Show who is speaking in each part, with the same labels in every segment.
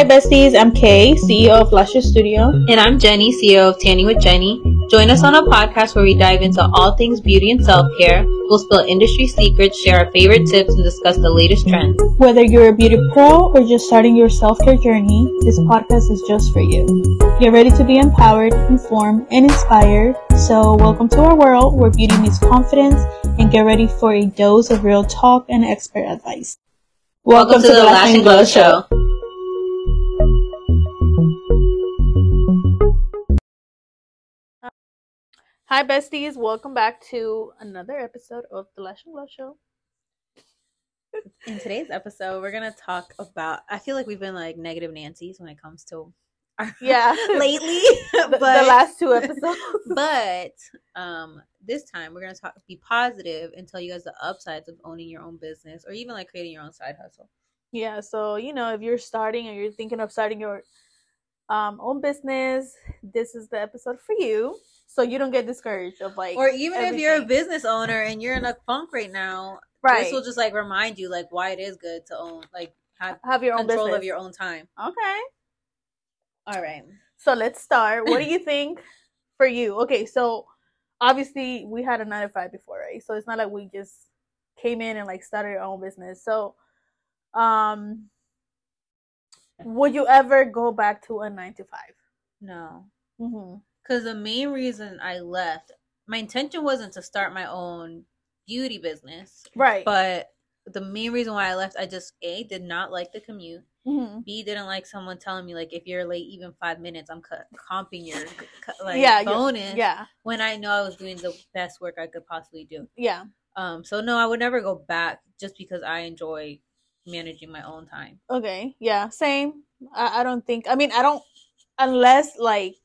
Speaker 1: Hi, besties. I'm Kay, CEO of Luscious Studio.
Speaker 2: And I'm Jenny, CEO of Tanning with Jenny. Join us on a podcast where we dive into all things beauty and self care. We'll spill industry secrets, share our favorite tips, and discuss the latest trends.
Speaker 1: Whether you're a beauty pro or just starting your self care journey, this podcast is just for you. Get ready to be empowered, informed, and inspired. So, welcome to our world where beauty meets confidence, and get ready for a dose of real talk and expert advice.
Speaker 2: Welcome, welcome to, to, the Lash and Glow Show.
Speaker 1: Hi, besties. Welcome back to another episode of the Lash and Glow Show.
Speaker 2: In today's episode, we're gonna talk about. I feel like we've been like negative Nancy's when it comes to
Speaker 1: our, yeah
Speaker 2: lately,
Speaker 1: but, the last two episodes.
Speaker 2: but um, this time we're gonna talk be positive and tell you guys the upsides of owning your own business or even like creating your own side hustle.
Speaker 1: Yeah. So you know, if you're starting or you're thinking of starting your um, own business, this is the episode for you so you don't get discouraged of like
Speaker 2: or even everything. if you're a business owner and you're in a funk right now right this will just like remind you like why it is good to own like have,
Speaker 1: have your own
Speaker 2: control
Speaker 1: business.
Speaker 2: of your own time.
Speaker 1: Okay.
Speaker 2: All right
Speaker 1: so let's start. What do you think for you? Okay so obviously we had a nine to five before right? So it's not like we just came in and like started our own business. So um would you ever go back to a nine to five?
Speaker 2: No. Mm-hmm because the main reason I left, my intention wasn't to start my own beauty business,
Speaker 1: right?
Speaker 2: But the main reason why I left, I just a did not like the commute. Mm-hmm. B didn't like someone telling me like if you're late even five minutes, I'm comping your like yeah, bonus.
Speaker 1: Yeah.
Speaker 2: When I know I was doing the best work I could possibly do.
Speaker 1: Yeah.
Speaker 2: Um. So no, I would never go back just because I enjoy managing my own time.
Speaker 1: Okay. Yeah. Same. I, I don't think. I mean, I don't unless like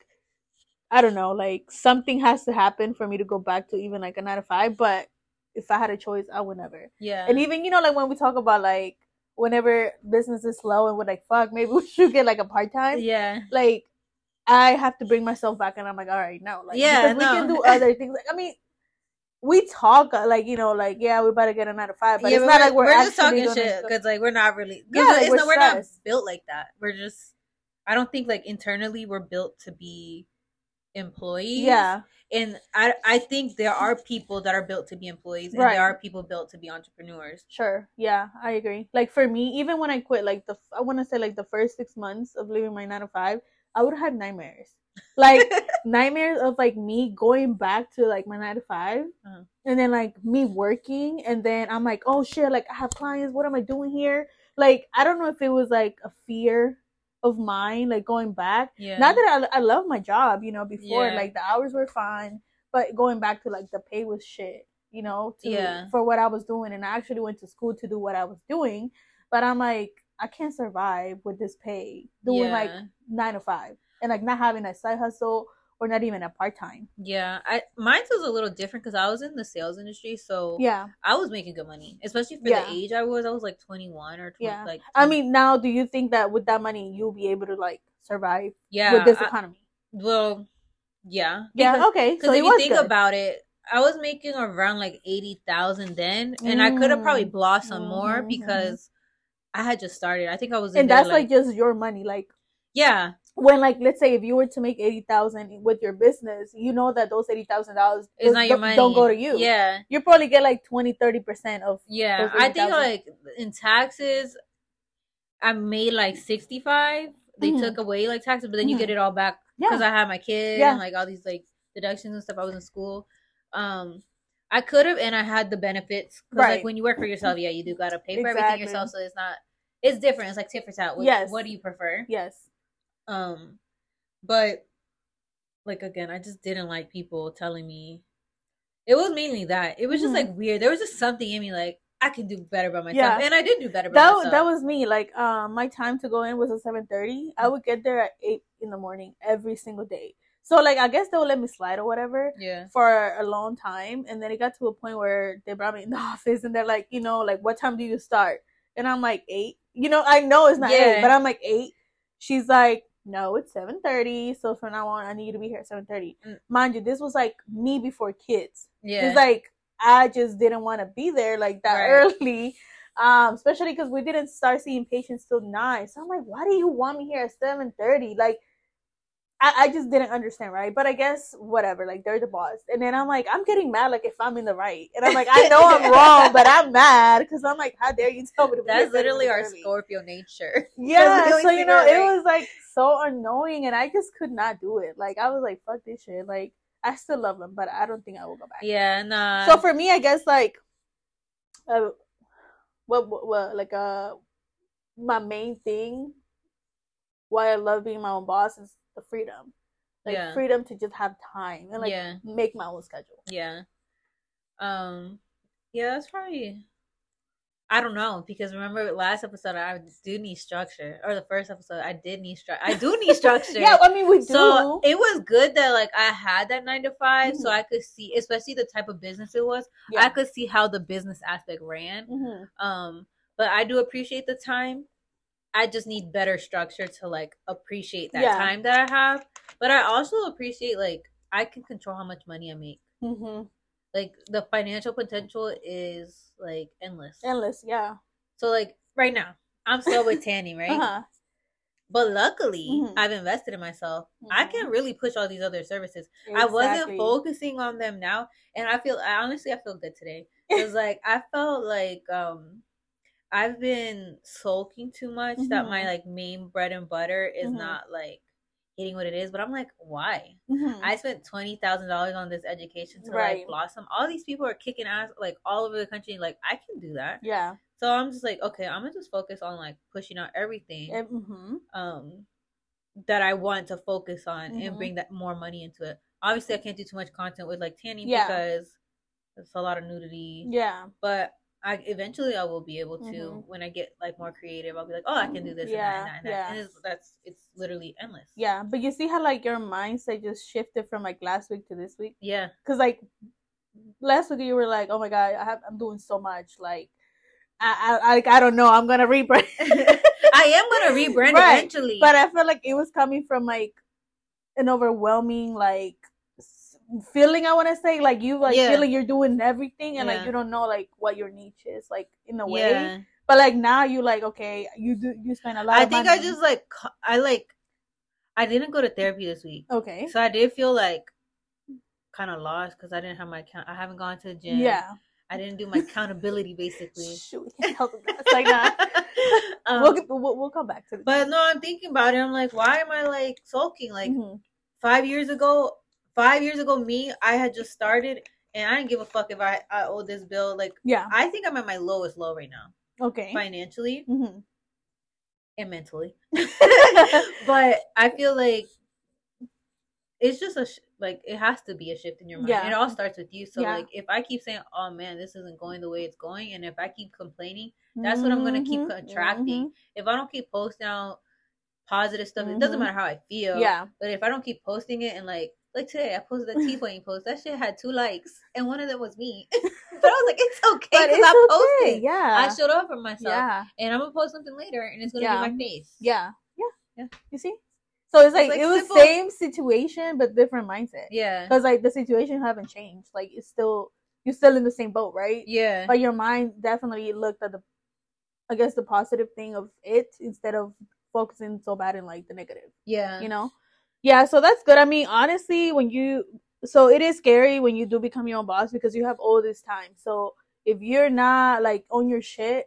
Speaker 1: I don't know, like something has to happen for me to go back to even like a nine to five. But if I had a choice, I would never.
Speaker 2: Yeah.
Speaker 1: And even you know, like when we talk about like whenever business is slow and we're like, fuck, maybe we should get like a part time.
Speaker 2: Yeah.
Speaker 1: Like I have to bring myself back, and I'm like, all right, no, like
Speaker 2: yeah,
Speaker 1: because no. we can do other things. Like I mean. We talk uh, like you know, like yeah, we better get a nine to five, but yeah, it's but not like we're,
Speaker 2: we're just talking shit because like we're not really yeah, like, we're, not, we're not built like that. We're just I don't think like internally we're built to be employees.
Speaker 1: Yeah.
Speaker 2: And I I think there are people that are built to be employees and right. there are people built to be entrepreneurs.
Speaker 1: Sure. Yeah, I agree. Like for me, even when I quit, like the I want to say like the first six months of leaving my nine to five, I would have had nightmares. Like nightmares of like me going back to like my nine to 5 uh-huh. and then like me working, and then I'm like, oh shit, like I have clients. What am I doing here? Like I don't know if it was like a fear of mine, like going back.
Speaker 2: Yeah.
Speaker 1: Not that I, I love my job, you know, before yeah. like the hours were fine, but going back to like the pay was shit, you know, to,
Speaker 2: yeah.
Speaker 1: for what I was doing. And I actually went to school to do what I was doing, but I'm like, I can't survive with this pay doing yeah. like nine to five and like not having a side hustle or not even a part time.
Speaker 2: Yeah, I mine was a little different because I was in the sales industry, so
Speaker 1: yeah,
Speaker 2: I was making good money, especially for yeah. the age I was. I was like twenty one or 20,
Speaker 1: yeah.
Speaker 2: Like 20.
Speaker 1: I mean, now do you think that with that money you'll be able to like survive?
Speaker 2: Yeah,
Speaker 1: with this economy.
Speaker 2: I, well, yeah,
Speaker 1: because, yeah, okay.
Speaker 2: Because so if you think good. about it, I was making around like eighty thousand then, and mm. I could have probably blossomed mm-hmm. more because I had just started. I think I was,
Speaker 1: and that's like, like just your money, like
Speaker 2: yeah
Speaker 1: when like let's say if you were to make eighty thousand with your business, you know that those eighty thousand dollars
Speaker 2: is not your money.
Speaker 1: Don't go to you.
Speaker 2: Yeah,
Speaker 1: you probably get like 20 30 percent of.
Speaker 2: Yeah, I think like in taxes, I made like sixty five. They mm-hmm. took away like taxes, but then mm-hmm. you get it all back because yeah. I had my kid yeah. and like all these like deductions and stuff. I was in school. Um, I could have, and I had the benefits. Right. Like when you work for yourself, yeah, you do gotta pay for exactly. everything yourself. So it's not. It's different. It's like tit for tat. What, yes. What do you prefer?
Speaker 1: Yes.
Speaker 2: Um, but like again, I just didn't like people telling me. It was mainly that. It was just mm-hmm. like weird. There was just something in me like I can do better by myself, yeah. and I did do better.
Speaker 1: that
Speaker 2: myself.
Speaker 1: that was me. Like um, my time to go in was at seven thirty. I would get there at eight in the morning every single day. So like I guess they would let me slide or whatever.
Speaker 2: Yeah.
Speaker 1: For a long time, and then it got to a point where they brought me in the office, and they're like, you know, like what time do you start? And I'm like eight. You know, I know it's not yeah. eight, but I'm like eight. She's like, no, it's 7.30, so from now on, I need you to be here at 7.30. Mm. Mind you, this was like me before kids.
Speaker 2: Yeah.
Speaker 1: It's like, I just didn't want to be there like that right. early. Um, especially because we didn't start seeing patients till nine. So I'm like, why do you want me here at seven thirty? Like, I, I just didn't understand, right? But I guess whatever. Like they're the boss, and then I'm like, I'm getting mad. Like if I'm in the right, and I'm like, I know I'm wrong, but I'm mad because I'm like, how dare you tell me to?
Speaker 2: That's literally our Scorpio nature.
Speaker 1: Yeah, so you know, it was like so annoying, and I just could not do it. Like I was like, fuck this shit. Like I still love them, but I don't think I will go back.
Speaker 2: Yeah, nah.
Speaker 1: So for me, I guess like, uh, what, what, what like uh, my main thing, why I love being my own boss is the freedom, like yeah. freedom to just have time and like yeah. make my own schedule.
Speaker 2: Yeah. Um. Yeah, that's probably I don't know because remember last episode I do need structure or the first episode I did need structure. I do need structure.
Speaker 1: yeah, I mean we do.
Speaker 2: So it was good that like I had that nine to 5 mm-hmm. so I could see, especially the type of business it was. Yeah. I could see how the business aspect ran. Mm-hmm. Um, but I do appreciate the time. I just need better structure to like appreciate that yeah. time that I have. But I also appreciate like I can control how much money I make. Mm-hmm. Like the financial potential is like endless.
Speaker 1: Endless, yeah.
Speaker 2: So like right now, I'm still with Tanny, right? Uh-huh. But luckily, mm-hmm. I've invested in myself. Mm-hmm. I can really push all these other services. Exactly. I wasn't focusing on them now, and I feel I honestly I feel good today. It's like I felt like um I've been sulking too much mm-hmm. that my mm-hmm. like main bread and butter is mm-hmm. not like hitting what it is. But I'm like, why? Mm-hmm. I spent twenty thousand dollars on this education to right. like blossom. All these people are kicking ass like all over the country. Like I can do that.
Speaker 1: Yeah.
Speaker 2: So I'm just like, okay, I'm gonna just focus on like pushing out everything.
Speaker 1: Mm-hmm.
Speaker 2: Um, that I want to focus on mm-hmm. and bring that more money into it. Obviously, I can't do too much content with like tanning yeah. because it's a lot of nudity.
Speaker 1: Yeah.
Speaker 2: But I eventually I will be able to mm-hmm. when I get like more creative. I'll be like, oh, I can do this yeah, and that and that, and, that. and it's, that's it's literally endless.
Speaker 1: Yeah, but you see how like your mindset just shifted from like last week to this week.
Speaker 2: Yeah,
Speaker 1: because like last week you were like, oh my god, I have I'm doing so much. Like I I I, I don't know. I'm gonna rebrand.
Speaker 2: I am gonna rebrand right. eventually,
Speaker 1: but I felt like it was coming from like an overwhelming like feeling I want to say like you like yeah. feeling you're doing everything and yeah. like you don't know like what your niche is like in a way. Yeah. But like now you like okay you do you spend a lot.
Speaker 2: I think money. I just like I like I didn't go to therapy this week.
Speaker 1: Okay.
Speaker 2: So I did feel like kind of lost because I didn't have my account. I haven't gone to the gym.
Speaker 1: Yeah.
Speaker 2: I didn't do my accountability basically.
Speaker 1: Shoot, help like that. um, we'll, we'll, we'll come back to
Speaker 2: this. But no, I'm thinking about it. I'm like, why am I like sulking? Like mm-hmm. five years ago, five years ago, me, I had just started and I didn't give a fuck if I, I owe this bill. Like,
Speaker 1: yeah,
Speaker 2: I think I'm at my lowest low right now.
Speaker 1: Okay.
Speaker 2: Financially mm-hmm. and mentally. but I feel like it's just a, sh- like, it has to be a shift in your mind. Yeah. It all starts with you. So, yeah. like, if I keep saying, oh man, this isn't going the way it's going, and if I keep complaining, that's mm-hmm. what I'm going to keep mm-hmm. contracting. Mm-hmm. If I don't keep posting out positive stuff, it doesn't mm-hmm. matter how I feel.
Speaker 1: Yeah.
Speaker 2: But if I don't keep posting it and like like today, I posted a T Pain post. That shit had two likes, and one of them was me. but I was like, it's okay because I posted.
Speaker 1: Okay. Yeah,
Speaker 2: I showed up for myself. Yeah, and I'm gonna post something later, and it's gonna yeah. be my face.
Speaker 1: Yeah, yeah, yeah. You see. So it's like, it's like it was simple. same situation but different mindset.
Speaker 2: Yeah.
Speaker 1: Because like the situation haven't changed. Like it's still you're still in the same boat, right?
Speaker 2: Yeah.
Speaker 1: But your mind definitely looked at the I guess the positive thing of it instead of focusing so bad in like the negative.
Speaker 2: Yeah.
Speaker 1: You know? Yeah, so that's good. I mean, honestly, when you so it is scary when you do become your own boss because you have all this time. So if you're not like on your shit,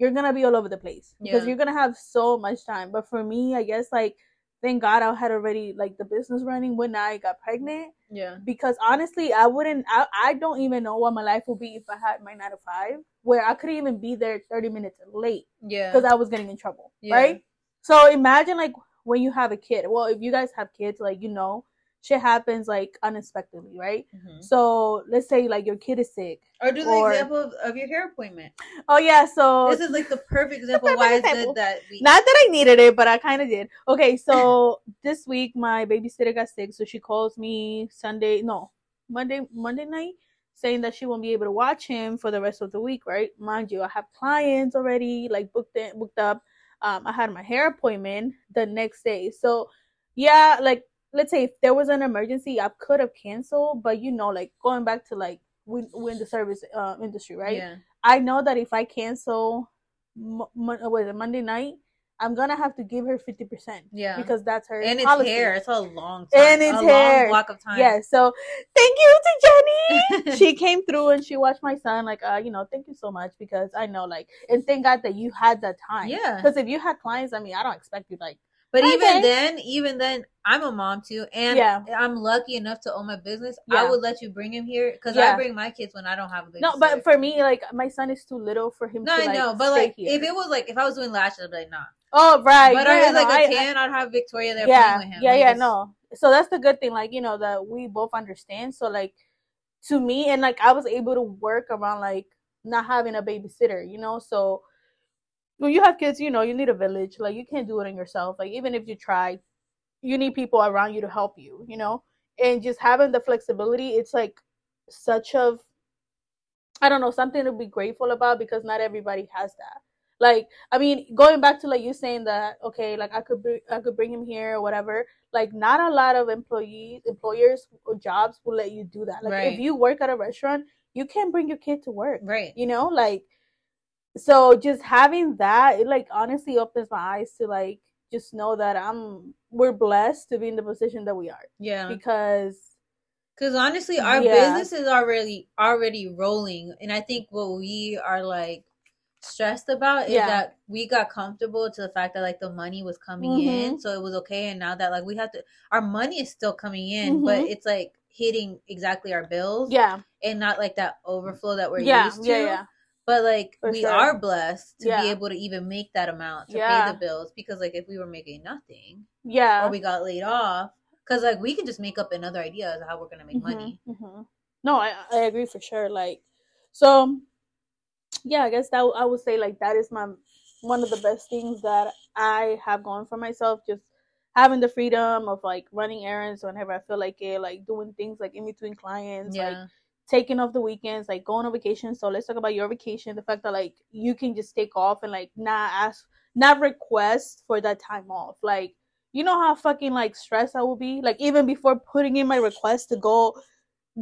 Speaker 1: you're gonna be all over the place because yeah. you're gonna have so much time. But for me, I guess like thank God I had already like the business running when I got pregnant.
Speaker 2: Yeah.
Speaker 1: Because honestly, I wouldn't. I I don't even know what my life would be if I had my nine to five, where I couldn't even be there thirty minutes late.
Speaker 2: Yeah.
Speaker 1: Because I was getting in trouble. Yeah. Right. So imagine like when you have a kid. Well, if you guys have kids, like you know, shit happens like unexpectedly, right? Mm-hmm. So let's say like your kid is sick.
Speaker 2: Or do the or... example of, of, your hair appointment.
Speaker 1: Oh yeah, so
Speaker 2: this is like the perfect example why it's good that we
Speaker 1: not that I needed it, but I kind of did. Okay, so this week my babysitter got sick, so she calls me Sunday, no Monday, Monday night. Saying that she won't be able to watch him for the rest of the week, right? Mind you, I have clients already like booked in, booked up um, I had my hair appointment the next day. So yeah, like let's say if there was an emergency, I could have canceled, but you know, like going back to like we we in the service uh, industry, right?
Speaker 2: Yeah.
Speaker 1: I know that if I cancel, mo- was it Monday night? I'm gonna have to give her fifty percent.
Speaker 2: Yeah,
Speaker 1: because that's her.
Speaker 2: And
Speaker 1: policy.
Speaker 2: it's hair. It's a long time.
Speaker 1: And it's
Speaker 2: a
Speaker 1: hair.
Speaker 2: long block of time.
Speaker 1: Yeah. So thank you to Jenny. she came through and she watched my son. Like, uh, you know, thank you so much because I know, like, and thank God that you had that time.
Speaker 2: Yeah.
Speaker 1: Because if you had clients, I mean, I don't expect you like.
Speaker 2: But
Speaker 1: Okay.
Speaker 2: even then, even then, I'm a mom too, and
Speaker 1: Yeah.
Speaker 2: I'm lucky enough to own my business.
Speaker 1: Yeah.
Speaker 2: I would let you bring him here because
Speaker 1: Yeah.
Speaker 2: I bring my kids when I don't have a babysitter.
Speaker 1: No, but for me, like, my son is too little for him
Speaker 2: no,
Speaker 1: to
Speaker 2: I
Speaker 1: like
Speaker 2: know. But like,
Speaker 1: here.
Speaker 2: if it was like if I was doing lashes, I'd be like, nah.
Speaker 1: Oh right,
Speaker 2: But
Speaker 1: yeah,
Speaker 2: I
Speaker 1: no,
Speaker 2: like
Speaker 1: I-
Speaker 2: a
Speaker 1: I-
Speaker 2: ten, I'd have Victoria there
Speaker 1: yeah,
Speaker 2: playing with him.
Speaker 1: yeah,
Speaker 2: Like,
Speaker 1: yeah, no. So that's the good thing, like you know, that we both understand. So like, to me, and like I was able to work around like not having a babysitter, you know. So when you have kids, you know, you need a village. Like you can't do it on yourself. Like even if you try, you need people around you to help you, you know. And just having the flexibility, it's like such of I don't know, something to be grateful about because not everybody has that. Like, I mean, going back to like you saying that, okay, like I could br- I could bring him here or whatever. Like, not a lot of employees, employers or jobs will let you do that. Like, if you work at a restaurant, you can't bring your kid to work.
Speaker 2: Right.
Speaker 1: You know, like, so just having that, it like honestly opens my eyes to like just know that I'm we're blessed to be in the position that we are
Speaker 2: Yeah.
Speaker 1: because
Speaker 2: Because honestly, our
Speaker 1: Yeah.
Speaker 2: business is already already rolling, and I think what we are like stressed about is
Speaker 1: Yeah.
Speaker 2: that we got comfortable to the fact that like the money was coming
Speaker 1: Mhm.
Speaker 2: in, so it was okay. And now that like we have to, our money is still coming in, but
Speaker 1: Mhm.
Speaker 2: it's like hitting exactly our bills,
Speaker 1: yeah,
Speaker 2: and not like that overflow that we're
Speaker 1: yeah,
Speaker 2: used to.
Speaker 1: yeah, yeah.
Speaker 2: But like
Speaker 1: For
Speaker 2: we
Speaker 1: sure.
Speaker 2: are blessed to
Speaker 1: Yeah.
Speaker 2: be able to even make that amount to pay the bills because like if we were making nothing
Speaker 1: Yeah.
Speaker 2: or we got laid off, because like we can just make up another idea of how we're gonna make
Speaker 1: Mhm,
Speaker 2: money.
Speaker 1: mhm. No, I I agree for sure. Like, so yeah, I guess that I would say like that is my one of the best things that I have going for myself. Just having the freedom of like running errands whenever I feel like it, like doing things like in between clients, like taking off the weekends, like going on vacation. So let's talk about your vacation. The fact that like you can just take off and like not ask, not request for that time off. Like you know how fucking like stressed I will be. Like even before putting in my request to go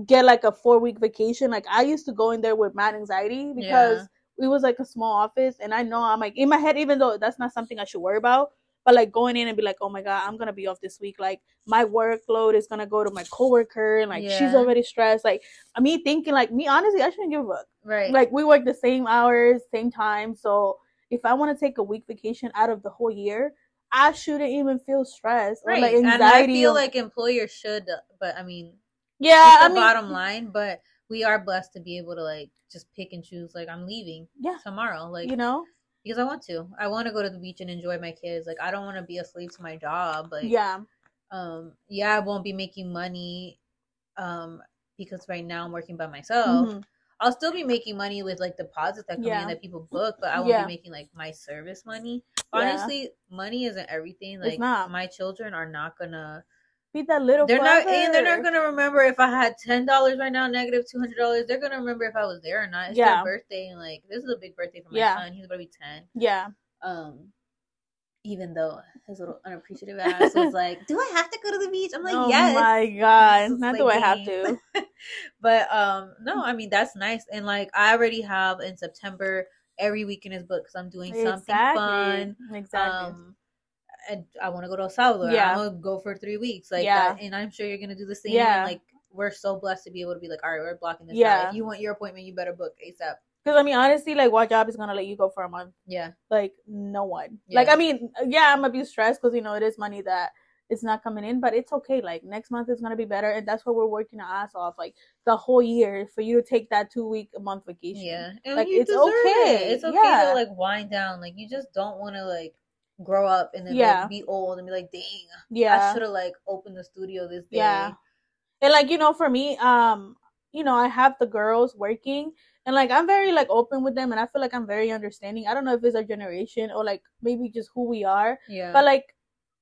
Speaker 1: get like a four week vacation. Like I used to go in there with mad anxiety because it was like a small office, and I know I'm like in my head, even though that's not something I should worry about. But like going in and be like, oh my god, I'm gonna be off this week. Like my workload is gonna go to my coworker, and like she's already stressed. Like me thinking, like me honestly, I shouldn't give a fuck.
Speaker 2: Right.
Speaker 1: Like we work the same hours, same time. So if I want to take a week vacation out of the whole year, I shouldn't even feel stressed or
Speaker 2: right.
Speaker 1: like
Speaker 2: and I feel like employers should, but I mean,
Speaker 1: yeah, I mean,
Speaker 2: bottom line. But we are blessed to be able to like just pick and choose. Like I'm leaving
Speaker 1: yeah,
Speaker 2: tomorrow, like
Speaker 1: you know,
Speaker 2: because I want to. I want to go to the beach and enjoy my kids. Like I don't want to be a slave to my job. Like
Speaker 1: yeah,
Speaker 2: um, yeah, I won't be making money, um, because right now I'm working by myself.
Speaker 1: mhm,
Speaker 2: I'll still be making money with like deposits that come
Speaker 1: Yeah.
Speaker 2: in that people book, but I won't
Speaker 1: Yeah.
Speaker 2: be making like my service money.
Speaker 1: Yeah.
Speaker 2: Honestly, money isn't everything. Like my children are not gonna
Speaker 1: be that little.
Speaker 2: they're not and they're not gonna remember if I had ten dollars right now, negative two hundred dollars. They're gonna remember if I was there or not. It's
Speaker 1: Yeah.
Speaker 2: their birthday and like this is a big birthday for my
Speaker 1: Yeah.
Speaker 2: son. He's about to be ten.
Speaker 1: Yeah,
Speaker 2: Um even though his little unappreciative ass was like, Do I have to go to the beach? I'm like,
Speaker 1: oh
Speaker 2: Yes.
Speaker 1: my god, not
Speaker 2: like
Speaker 1: do I have to?
Speaker 2: but um no i mean that's nice and like i already have in september every weekend is booked because i'm doing something fun
Speaker 1: Exactly.
Speaker 2: um and i want to go to el salvador
Speaker 1: Yeah.
Speaker 2: i'm gonna go for three weeks like
Speaker 1: Yeah.
Speaker 2: that, and i'm sure you're gonna do the same
Speaker 1: Yeah.
Speaker 2: and like we're so blessed to be able to be like all right we're blocking this
Speaker 1: Yeah.
Speaker 2: out if you want your appointment you better book asap
Speaker 1: Because I mean, honestly, like, what job is gonna let you go for a month?
Speaker 2: yeah
Speaker 1: Like, no one. Like, I mean, yeah, I'm gonna be stressed because you know it is money that it's not coming in, but it's okay. Like next month is gonna be better, and that's what we're working our ass off. Like the whole year for you to take that two week a month vacation.
Speaker 2: yeah and
Speaker 1: Like, it's okay.
Speaker 2: it. it's okay
Speaker 1: Yeah.
Speaker 2: to like wind down like you just don't want to like grow up and then
Speaker 1: Yeah.
Speaker 2: like, be old and be like dang
Speaker 1: yeah, i
Speaker 2: should have like opened the studio this day
Speaker 1: yeah. And like you know, for me, um, you know, I have the girls working, and like I'm very like open with them, and I feel like I'm very understanding. I don't know if it's our generation or like maybe just who we are,
Speaker 2: yeah
Speaker 1: but like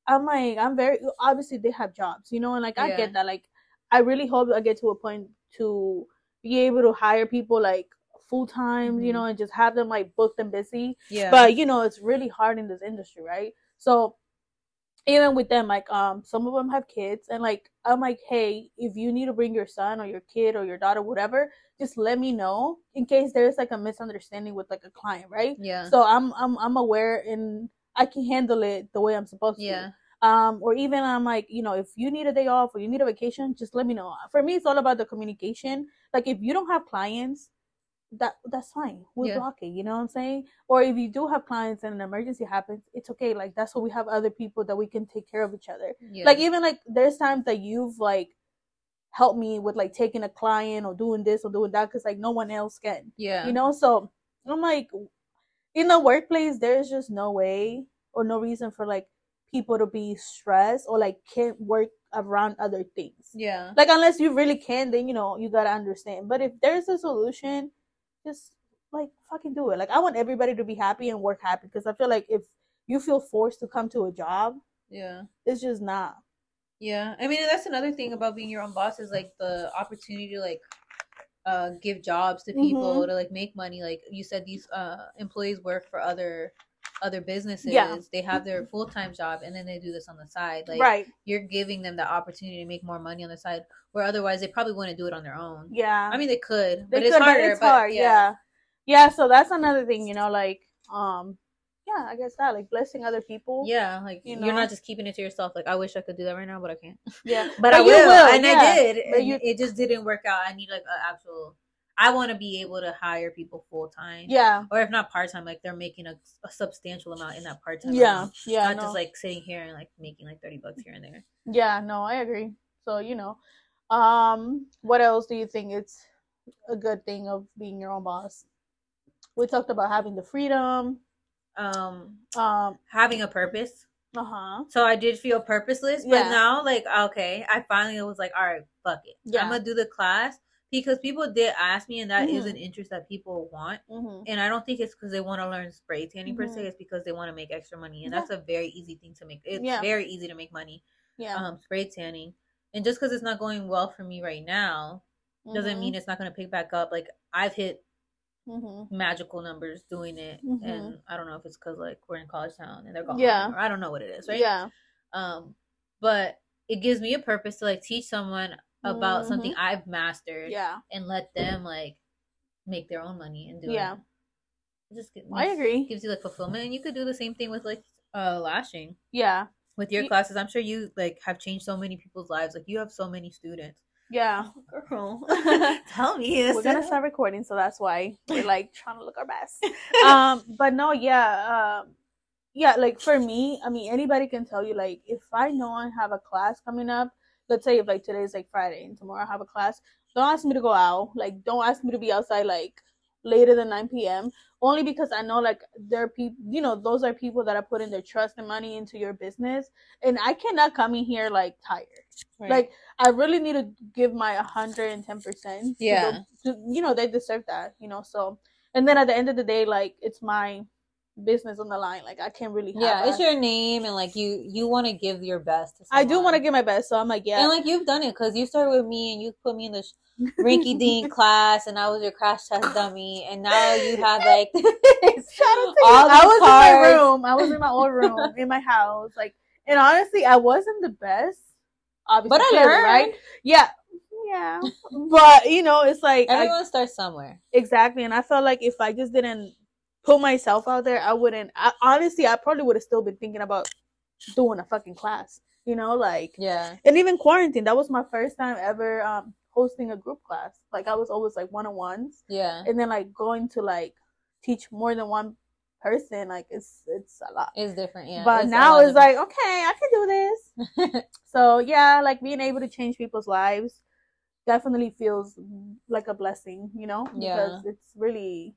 Speaker 1: I'm like I'm very obviously they have jobs, you know, and like I
Speaker 2: Yeah.
Speaker 1: get that. Like I really hope I get to a point to be able to hire people like full time, you
Speaker 2: Mhm.
Speaker 1: know, and just have them like booked and busy.
Speaker 2: yeah
Speaker 1: But you know, it's really hard in this industry, right? So even with them, like um, some of them have kids, and like I'm like, hey, if you need to bring your son or your kid or your daughter, whatever, just let me know in case there's like a misunderstanding with like a client, right?
Speaker 2: Yeah.
Speaker 1: So I'm I'm I'm aware and I can handle it the way I'm supposed to.
Speaker 2: Yeah.
Speaker 1: Um, or even I'm like, you know, if you need a day off or you need a vacation, just let me know. For me, it's all about the communication. Like if you don't have clients, that that's fine. We'll
Speaker 2: Yeah.
Speaker 1: block it. You know what I'm saying? Or if you do have clients and an emergency happens, it's okay. Like that's what we have other people that we can take care of each other.
Speaker 2: Yeah.
Speaker 1: Like even like there's times that you've like helped me with like taking a client or doing this or doing that because like no one else can.
Speaker 2: yeah.
Speaker 1: You know, so I'm like in the workplace there's just no way or no reason for like people to be stressed or like can't work around other things.
Speaker 2: Yeah.
Speaker 1: Like unless you really can, then you know you gotta understand. But if there's a solution, just like fucking do it. Like I want everybody to be happy and work happy because I feel like if you feel forced to come to a job,
Speaker 2: Yeah.
Speaker 1: it's just not.
Speaker 2: Yeah, I mean that's another thing about being your own boss is like the opportunity to like uh give jobs to people
Speaker 1: Mhm.
Speaker 2: to like make money. Like you said, these uh employees work for other other businesses.
Speaker 1: Yeah.
Speaker 2: They have their full time job and then they do this on the side. Like
Speaker 1: right.
Speaker 2: you're giving them the opportunity to make more money on the side, where otherwise they probably wouldn't do it on their own.
Speaker 1: Yeah.
Speaker 2: I mean they could,
Speaker 1: they
Speaker 2: but it's harder.
Speaker 1: but it's
Speaker 2: but
Speaker 1: hard. Yeah. yeah. So that's another thing, you know, like um, yeah, I guess that like blessing other people.
Speaker 2: Yeah, like
Speaker 1: You know?
Speaker 2: are not just keeping it to yourself. Like I wish I could do that right now, but I can't.
Speaker 1: Yeah.
Speaker 2: but,
Speaker 1: But
Speaker 2: I will,
Speaker 1: will,
Speaker 2: and
Speaker 1: yeah.
Speaker 2: I did.
Speaker 1: But
Speaker 2: and
Speaker 1: you-
Speaker 2: it just didn't work out. I need like an actual. I want to be able to hire people full time,
Speaker 1: Yeah.
Speaker 2: or if not part time, like they're making a, a substantial amount in that part time.
Speaker 1: Yeah. Yeah.
Speaker 2: not
Speaker 1: no.
Speaker 2: just like sitting here and like making like thirty bucks here and there.
Speaker 1: Yeah, no, I agree. So, you know, um, what else do you think it's a good thing of being your own boss? We talked about having the freedom.
Speaker 2: Um,
Speaker 1: Um,
Speaker 2: having a purpose.
Speaker 1: uh huh.
Speaker 2: So I did feel purposeless, but
Speaker 1: Yeah.
Speaker 2: now like okay, I finally was like, all right, fuck it,
Speaker 1: Yeah.
Speaker 2: I'm gonna do the class because people did ask me, and that is
Speaker 1: Mhm.
Speaker 2: an interest that people want.
Speaker 1: hmm
Speaker 2: And I don't think it's because they want to learn spray tanning per se. It's because they want to make extra money, and
Speaker 1: Yeah.
Speaker 2: that's a very easy thing to make. It's
Speaker 1: Yeah.
Speaker 2: very easy to make money.
Speaker 1: Yeah.
Speaker 2: Um, spray tanning, and just because it's not going well for me right now doesn't
Speaker 1: Mhm.
Speaker 2: mean it's not going to pick back up. Like I've hit
Speaker 1: Mhm.
Speaker 2: magical numbers doing it,
Speaker 1: Mhm.
Speaker 2: and I don't know if it's because like we're in college town and they're gone.
Speaker 1: Yeah.
Speaker 2: or I don't know what it is, right?
Speaker 1: Yeah.
Speaker 2: Um, but it gives me a purpose to like teach someone about
Speaker 1: Mhm.
Speaker 2: something I've mastered,
Speaker 1: Yeah.
Speaker 2: and let them like make their own money and do it.
Speaker 1: Yeah.
Speaker 2: Just gives,
Speaker 1: I agree.
Speaker 2: gives you like fulfillment, and you could do the same thing with like uh lashing
Speaker 1: Yeah.
Speaker 2: with your
Speaker 1: You-
Speaker 2: classes. I'm sure you like have changed so many people's lives. Like you have so many students.
Speaker 1: Yeah.
Speaker 2: Girl, tell me.
Speaker 1: We're gonna start recording, so that's why we're like trying to look our best. um, but no, yeah, um, yeah. Like for me, I mean, anybody can tell you. Like, if I know I have a class coming up, let's say if like today is like Friday and tomorrow I have a class, don't ask me to go out. Like, don't ask me to be outside like later than 9 p.m. Only because I know like there are people, you know, those are people that are putting their trust and money into your business, and I cannot come in here like tired. Like I really need to give my hundred and ten percent.
Speaker 2: Yeah.
Speaker 1: You know they deserve that. You know so, and then at the end of the day, like it's my business on the line. Like I can't really. Have
Speaker 2: yeah, it's your name, and like you, you want to give your best. To
Speaker 1: I do want to give my best, so I'm like, yeah,
Speaker 2: And like you've done it because you started with me and you put me in the sh- rinky dink class, and I was your crash test dummy, and now you have like
Speaker 1: Shout out to
Speaker 2: all
Speaker 1: I was in my room. I was in my old room in my house. Like, and honestly, I wasn't the best. Obviously,
Speaker 2: But I learned.
Speaker 1: right? Yeah, yeah. but you know, it's like I-
Speaker 2: Everyone starts somewhere.
Speaker 1: Exactly, and I felt like if I just didn't put myself out there, I wouldn't. I, honestly, I probably would have still been thinking about doing a fucking class. You know, like
Speaker 2: Yeah.
Speaker 1: and even quarantine. That was my first time ever um hosting a group class. Like I was always like one on ones,
Speaker 2: Yeah.
Speaker 1: and then like going to like teach more than one person. Like it's it's a lot.
Speaker 2: It's different. Yeah.
Speaker 1: but
Speaker 2: a
Speaker 1: now it's like okay, I can do this. So yeah, like being able to change people's lives definitely feels like a blessing, you know?
Speaker 2: Yeah.
Speaker 1: Because it's really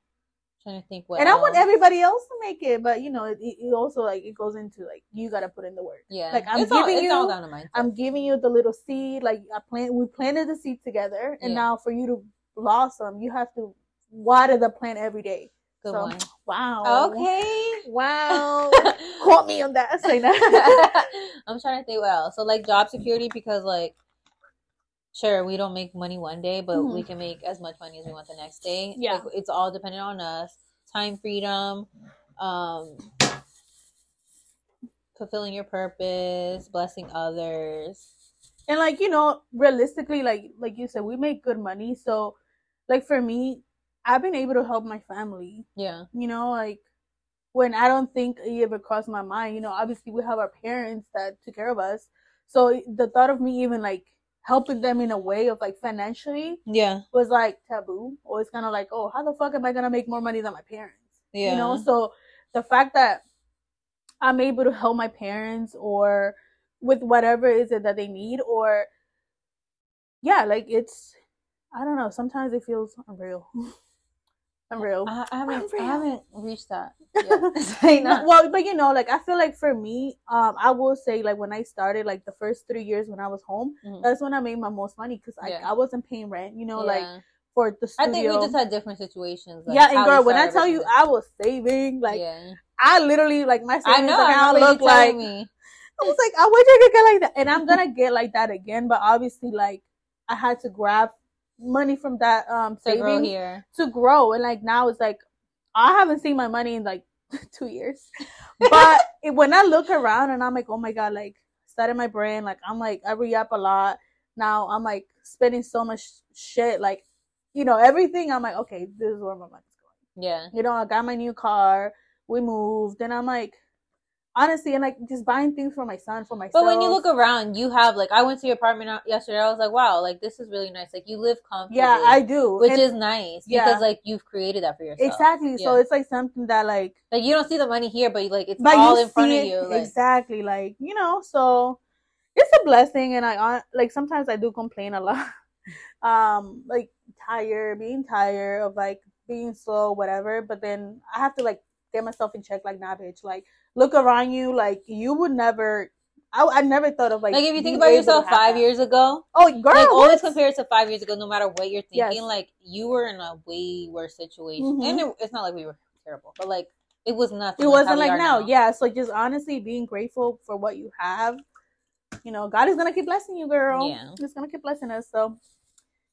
Speaker 2: trying to think what.
Speaker 1: and I want everybody else to make it, but you know, it, it also like it goes into like you gotta put in the work.
Speaker 2: Yeah.
Speaker 1: like, I'm
Speaker 2: it's all,
Speaker 1: giving
Speaker 2: all
Speaker 1: you-
Speaker 2: down to mindset.
Speaker 1: I'm giving you the little seed, like I plant we planted the seed together and
Speaker 2: Yeah.
Speaker 1: now for you to blossom, you have to water the plant every day.
Speaker 2: Good
Speaker 1: so,
Speaker 2: one.
Speaker 1: Wow.
Speaker 2: Okay.
Speaker 1: Wow. Quote me on that. Say that.
Speaker 2: I'm trying to think what else. So like job security because like sure we don't make money one day, but
Speaker 1: Mhm.
Speaker 2: we can make as much money as we want the next day.
Speaker 1: Yeah.
Speaker 2: Like, it's all dependent on us. Time freedom, um fulfilling your purpose, blessing others.
Speaker 1: And like, you know, realistically, like like you said, we make good money. So like for me, I've been able to help my family.
Speaker 2: Yeah.
Speaker 1: You know, like when I don't think it ever crossed my mind, you know, obviously we have our parents that took care of us. So the thought of me even like helping them in a way of like financially
Speaker 2: yeah.
Speaker 1: was like taboo. Or it's kind of like oh how the fuck am i gonna make more money than my parents?
Speaker 2: Yeah.
Speaker 1: you know? So the fact that i'm able to help my parents or with whatever is it that they need or yeah like it's i don't know sometimes it feels unreal unreal
Speaker 2: I, I haven't
Speaker 1: Unreal.
Speaker 2: I haven't reached that yet.
Speaker 1: No, well, but you know, like I feel like for me, um, I will say like when I started, like the first three years when I was home,
Speaker 2: Mhm.
Speaker 1: that's when I made my most money because I,
Speaker 2: Yeah.
Speaker 1: I wasn't paying rent. You know, like for the
Speaker 2: I think we just had different situations. Like
Speaker 1: yeah, and girl, when I tell you. I was saving, like
Speaker 2: yeah.
Speaker 1: I literally like my
Speaker 2: I
Speaker 1: savings
Speaker 2: know. I
Speaker 1: account looked like
Speaker 2: me.
Speaker 1: I was like, I wish I could get like that, and I'm gonna get like that again. But obviously, like I had to grab money from that um
Speaker 2: to grow
Speaker 1: savings
Speaker 2: here.
Speaker 1: to grow, and like now it's like I haven't seen my money in like two years. But it, when I look around and I'm like, oh my god, like started my brand, like I'm like I re up a lot. Now I'm like spending so much shit, like you know everything. I'm like, okay, this is where my money's going.
Speaker 2: Yeah.
Speaker 1: You know, I got my new car, we moved, and I'm like, honestly, and like just buying things for my son, for myself.
Speaker 2: But when you look around, you have like I went to your apartment yesterday. I was like, wow, like this is really nice. Like you live comfortably.
Speaker 1: yeah, I do,
Speaker 2: which
Speaker 1: And-
Speaker 2: is nice
Speaker 1: Yeah.
Speaker 2: because like you've created that for yourself.
Speaker 1: exactly. So it's like something that like
Speaker 2: Like you don't see the money here, but like it's
Speaker 1: but
Speaker 2: all in front
Speaker 1: see
Speaker 2: of you. Like
Speaker 1: exactly like you know so it's a blessing and i like sometimes i do complain a lot um like tired being tired of like being slow whatever but then i have to like get myself in check like nah bitch like look around you like you would never I, I never thought of like
Speaker 2: like if you think about yourself five
Speaker 1: that.
Speaker 2: years ago,
Speaker 1: oh girl
Speaker 2: like always compared to five years ago, no matter what you're thinking,
Speaker 1: Yes.
Speaker 2: like you were in a way worse situation.
Speaker 1: Mhm.
Speaker 2: And it, it's not like we were terrible, but like it was nothing.
Speaker 1: it
Speaker 2: like
Speaker 1: wasn't like
Speaker 2: are
Speaker 1: now. yeah so just honestly being grateful for what you have you know god is gonna keep blessing you girl
Speaker 2: Yeah.
Speaker 1: he's gonna keep blessing us so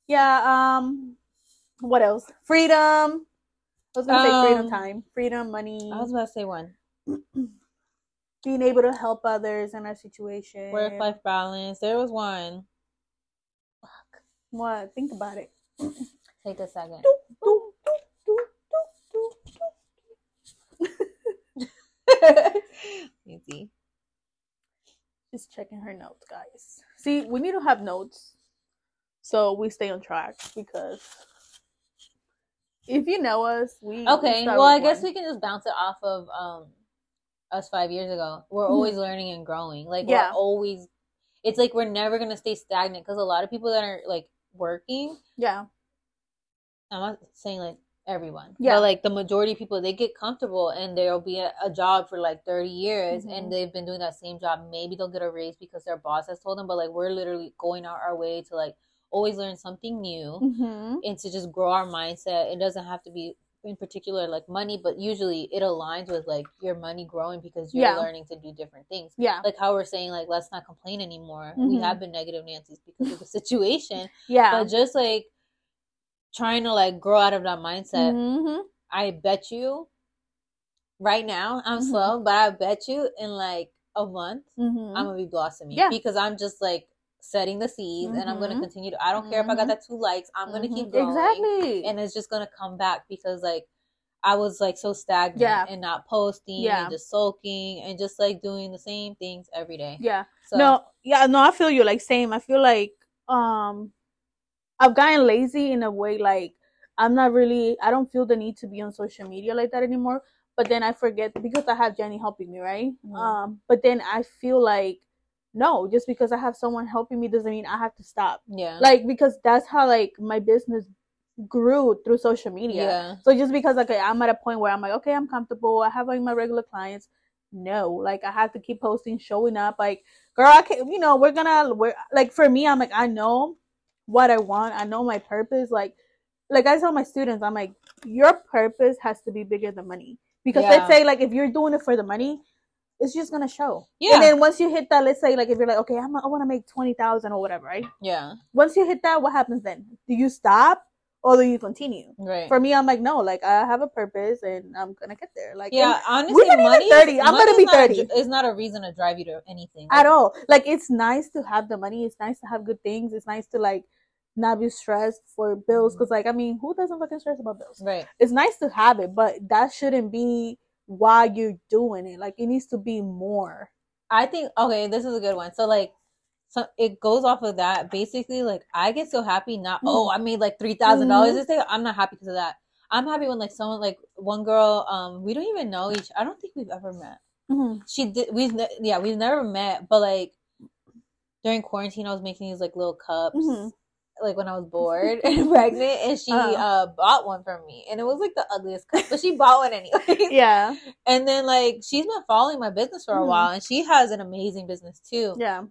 Speaker 1: yeah um what else freedom i was gonna say freedom
Speaker 2: Um,
Speaker 1: time freedom money
Speaker 2: I was about to say one
Speaker 1: being able to help others in our situation
Speaker 2: work life balance. There was one. Fuck.
Speaker 1: what think about it
Speaker 2: Take a second. Easy.
Speaker 1: just checking her notes guys see we need to have notes so we stay on track because if you know us we
Speaker 2: Okay, well, I guess
Speaker 1: one.
Speaker 2: we can just bounce it off of um us five years ago. We're always learning and growing. Like
Speaker 1: Mm-hmm. Yeah.
Speaker 2: we're always. It's like we're never gonna stay stagnant because a lot of people that are like working.
Speaker 1: yeah
Speaker 2: I'm not saying like everyone,
Speaker 1: Yeah.
Speaker 2: but like the majority of people, they get comfortable and there'll be a, a job for like 30 years
Speaker 1: Mhm.
Speaker 2: and they've been doing that same job. Maybe they'll get a raise because their boss has told them, but like we're literally going out our way to like always learn something new
Speaker 1: mm-hmm.
Speaker 2: and to just grow our mindset. It doesn't have to be in particular like money, but usually it aligns with like your money growing because you're
Speaker 1: Yeah.
Speaker 2: learning to do different things.
Speaker 1: yeah
Speaker 2: Like how we're saying, like let's not complain anymore. We
Speaker 1: Mhm.
Speaker 2: have been negative Nancy's because of the situation,
Speaker 1: yeah
Speaker 2: but just like trying to like grow out of that mindset.
Speaker 1: mm-hmm.
Speaker 2: I bet you right now I'm
Speaker 1: Mhm.
Speaker 2: slow, but I bet you in like a month
Speaker 1: Mm-hmm.
Speaker 2: I'm gonna be blossoming.
Speaker 1: Yeah.
Speaker 2: Because I'm just like setting the seeds and I'm gonna
Speaker 1: Mhm.
Speaker 2: continue to I don't care if I got
Speaker 1: Mhm.
Speaker 2: that two likes, I'm gonna keep
Speaker 1: Mhm.
Speaker 2: going.
Speaker 1: exactly
Speaker 2: And it's just gonna come back because like I was like so stagnant
Speaker 1: Yeah.
Speaker 2: and not posting
Speaker 1: Yeah.
Speaker 2: and just sulking and just like doing the same things every day.
Speaker 1: yeah
Speaker 2: So
Speaker 1: no yeah no i feel you like same i feel like um i've gotten lazy in a way like i'm not really i don't feel the need to be on social media like that anymore but then i forget because i have jenny helping me right
Speaker 2: Mhm.
Speaker 1: um but then i feel like no just because i have someone helping me doesn't mean i have to stop
Speaker 2: yeah.
Speaker 1: like because that's how like my business grew through social media
Speaker 2: yeah.
Speaker 1: So just because okay, I'm at a point where I'm like, okay, I'm comfortable. I have like my regular clients. No, like I have to keep posting, showing up. Like, girl, I can't. You know, we're gonna. We're like for me, I'm like, I know what I want. I know my purpose. Like, like I tell my students, I'm like, your purpose has to be bigger than money. Because
Speaker 2: Yeah.
Speaker 1: let's say like if you're doing it for the money, it's just gonna show.
Speaker 2: Yeah.
Speaker 1: And then once you hit that, let's say like if you're like, okay, I'm, I want to make twenty thousand or whatever, right?
Speaker 2: yeah.
Speaker 1: Once you hit that, what happens then? Do you stop? or do you continue?
Speaker 2: Right.
Speaker 1: For me, I'm like, no, like I have a purpose and I'm gonna get there. Like,
Speaker 2: yeah, honestly,
Speaker 1: we're
Speaker 2: money,
Speaker 1: 30. I'm
Speaker 2: money
Speaker 1: gonna be
Speaker 2: not a
Speaker 1: 30.
Speaker 2: It's not a reason to drive you to anything
Speaker 1: at all. Like it's nice to have the money. It's nice to have good things. It's nice to like not be stressed for bills.
Speaker 2: Mm-hmm.
Speaker 1: Cause like I mean, who doesn't fucking stress about bills?
Speaker 2: Right.
Speaker 1: It's nice to have it, but that shouldn't be why you're doing it. Like it needs to be more.
Speaker 2: I think okay, this is a good one. So like so it goes off of that. Basically, like I get so happy not
Speaker 1: Mm-hmm.
Speaker 2: oh, I made like three dollars this day. I'm not happy because of that. I'm happy when like someone like one girl, um, we don't even know each I don't think we've ever met.
Speaker 1: Mm-hmm.
Speaker 2: She did we've ne- yeah, we've never met, but like during quarantine I was making these like little cups.
Speaker 1: Mhm.
Speaker 2: Like when I was bored and pregnant, and she
Speaker 1: Uh-huh.
Speaker 2: uh bought one for me, and it was like the ugliest cup, but she bought one anyway.
Speaker 1: Yeah,
Speaker 2: And then like she's been following my business for a
Speaker 1: Mhm.
Speaker 2: while, and she has an amazing business too.
Speaker 1: yeah.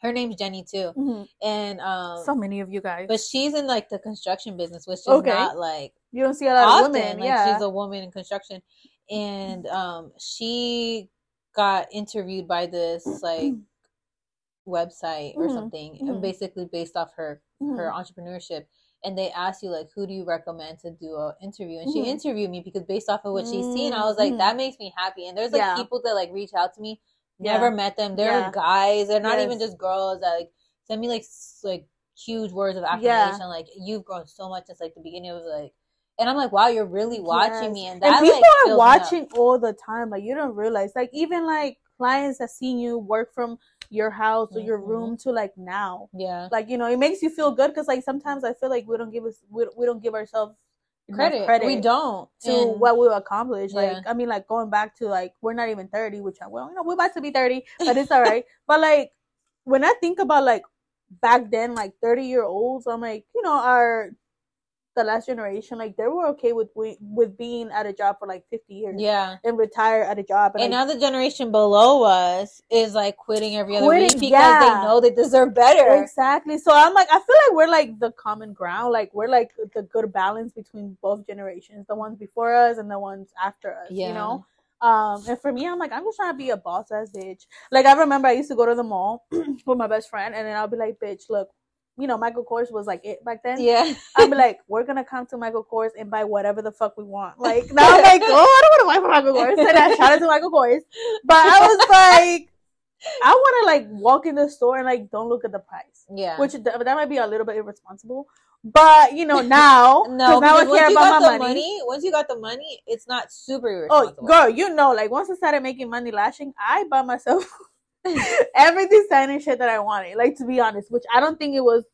Speaker 2: Her name's Jenny too,
Speaker 1: hmm
Speaker 2: and um,
Speaker 1: So many of you guys,
Speaker 2: but she's in like the construction business, which is
Speaker 1: Okay.
Speaker 2: not like
Speaker 1: you don't see a lot
Speaker 2: often.
Speaker 1: of women.
Speaker 2: Like
Speaker 1: yeah,
Speaker 2: she's a woman in construction, and um, she got interviewed by this like website or
Speaker 1: Mhm.
Speaker 2: something,
Speaker 1: Mhm.
Speaker 2: and basically based off her
Speaker 1: Mhm.
Speaker 2: her entrepreneurship. And they asked you like, who do you recommend to do an interview? And
Speaker 1: Mhm.
Speaker 2: she interviewed me because based off of what she's seen, I was like,
Speaker 1: Mhm.
Speaker 2: that makes me happy. And there's like
Speaker 1: Yeah.
Speaker 2: people that like reach out to me,
Speaker 1: Yeah.
Speaker 2: never met them. They're
Speaker 1: Yeah.
Speaker 2: guys. They're not even just girls that like send me like like huge words of
Speaker 1: Yeah.
Speaker 2: affirmation. Like you've grown so much since like the beginning of like, and I'm like, wow, you're really watching
Speaker 1: Yes.
Speaker 2: me, and
Speaker 1: and people
Speaker 2: like,
Speaker 1: are
Speaker 2: fills me up.
Speaker 1: watching all the time. Like you don't realize. Like even like clients that seen you work from your house or your
Speaker 2: Mhm.
Speaker 1: room to like now.
Speaker 2: Yeah,
Speaker 1: Like you know, it makes you feel good because like sometimes I feel like we don't give us we, we don't give ourselves
Speaker 2: credit.
Speaker 1: credit
Speaker 2: We don't.
Speaker 1: to
Speaker 2: And-
Speaker 1: what we've accomplished.
Speaker 2: Yeah.
Speaker 1: Like I mean, like going back to like we're not even thirty, which I well, you know, we're about to be thirty, but it's all right. but like when I think about like back then, like thirty year olds, I'm like, you know, our the last generation, like they were okay with we- with being at a job for like fifty years
Speaker 2: yeah.
Speaker 1: and retire at a job.
Speaker 2: And
Speaker 1: like,
Speaker 2: now the generation below us is like quitting every other week because
Speaker 1: yeah.
Speaker 2: they know they deserve better.
Speaker 1: Exactly. So I'm like, I feel like we're like the common ground. Like we're like the good balance between both generations, the ones before us and the ones after us.
Speaker 2: Yeah.
Speaker 1: You know. Um, and for me, I'm like, I'm just trying to be a boss ass bitch. Like I remember I used to go to the mall with my best friend, and then I'll be like, bitch, look, you know, Michael Kors was like it back then.
Speaker 2: Yeah.
Speaker 1: I'm like, we're gonna come to Michael Kors and buy whatever the fuck we want. Like now I'm like, oh, I don't want to buy from Michael Kors. And I shout out to Michael Kors, but I was like, I want to like walk in the store and like don't look at the price
Speaker 2: Yeah.
Speaker 1: which th- that might be a little bit irresponsible. But you know now,
Speaker 2: no,
Speaker 1: no, now I
Speaker 2: once
Speaker 1: care
Speaker 2: you
Speaker 1: about
Speaker 2: got
Speaker 1: my
Speaker 2: the
Speaker 1: money.
Speaker 2: money, once you got the money, it's not super
Speaker 1: Oh, girl, you know, like once I started making money lashing, I bought myself every designer shit that I wanted. Like to be honest, which I don't think it was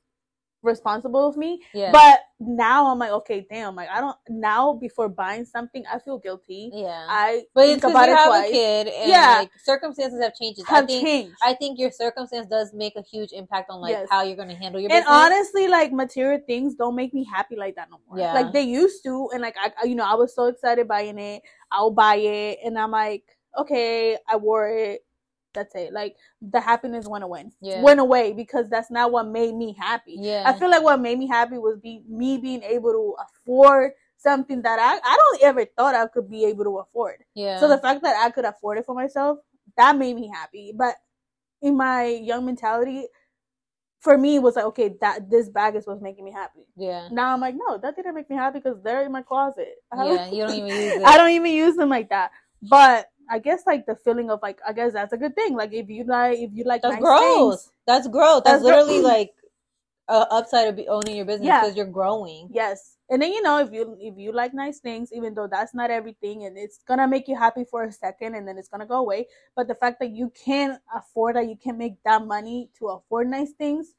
Speaker 1: responsible of me.
Speaker 2: Yeah.
Speaker 1: But now I'm like, okay, damn, like I don't now before buying something, I feel guilty.
Speaker 2: yeah.
Speaker 1: I
Speaker 2: but
Speaker 1: think
Speaker 2: it's
Speaker 1: about
Speaker 2: you
Speaker 1: it
Speaker 2: have
Speaker 1: twice.
Speaker 2: a kid and
Speaker 1: Yeah.
Speaker 2: like circumstances have changed. I
Speaker 1: have
Speaker 2: think
Speaker 1: changed.
Speaker 2: I think your circumstance does make a huge impact on like
Speaker 1: Yes.
Speaker 2: how you're gonna handle your
Speaker 1: and honestly, like material things don't make me happy like that no more.
Speaker 2: Yeah.
Speaker 1: Like they used to, and like I, I- you know, I was so excited buying it. I'll buy it, and I'm like, okay, I wore it. That's it. Like the happiness went away.
Speaker 2: Yeah.
Speaker 1: Went away because that's not what made me happy.
Speaker 2: yeah.
Speaker 1: I feel like what made me happy was be me being able to afford something that I I don't ever thought I could be able to afford.
Speaker 2: yeah.
Speaker 1: So the fact that I could afford it for myself, that made me happy. But in my young mentality, for me, it was like, okay, that this bag is what's making me happy.
Speaker 2: yeah.
Speaker 1: Now I'm like, no, that didn't make me happy because they're in my closet.
Speaker 2: Yeah, you don't even use it.
Speaker 1: I don't even use them like that. But I guess like the feeling of like, I guess that's a good thing. Like if you like, if you like,
Speaker 2: That's
Speaker 1: nice
Speaker 2: growth.
Speaker 1: things,
Speaker 2: That's growth. That's,
Speaker 1: That's gro-
Speaker 2: literally like a upside of owning your business
Speaker 1: Yeah.
Speaker 2: because you're growing.
Speaker 1: yes. And then you know if you if you like nice things, even though that's not everything, and it's gonna make you happy for a second, and then it's gonna go away. But the fact that you can afford that, you can make that money to afford nice things.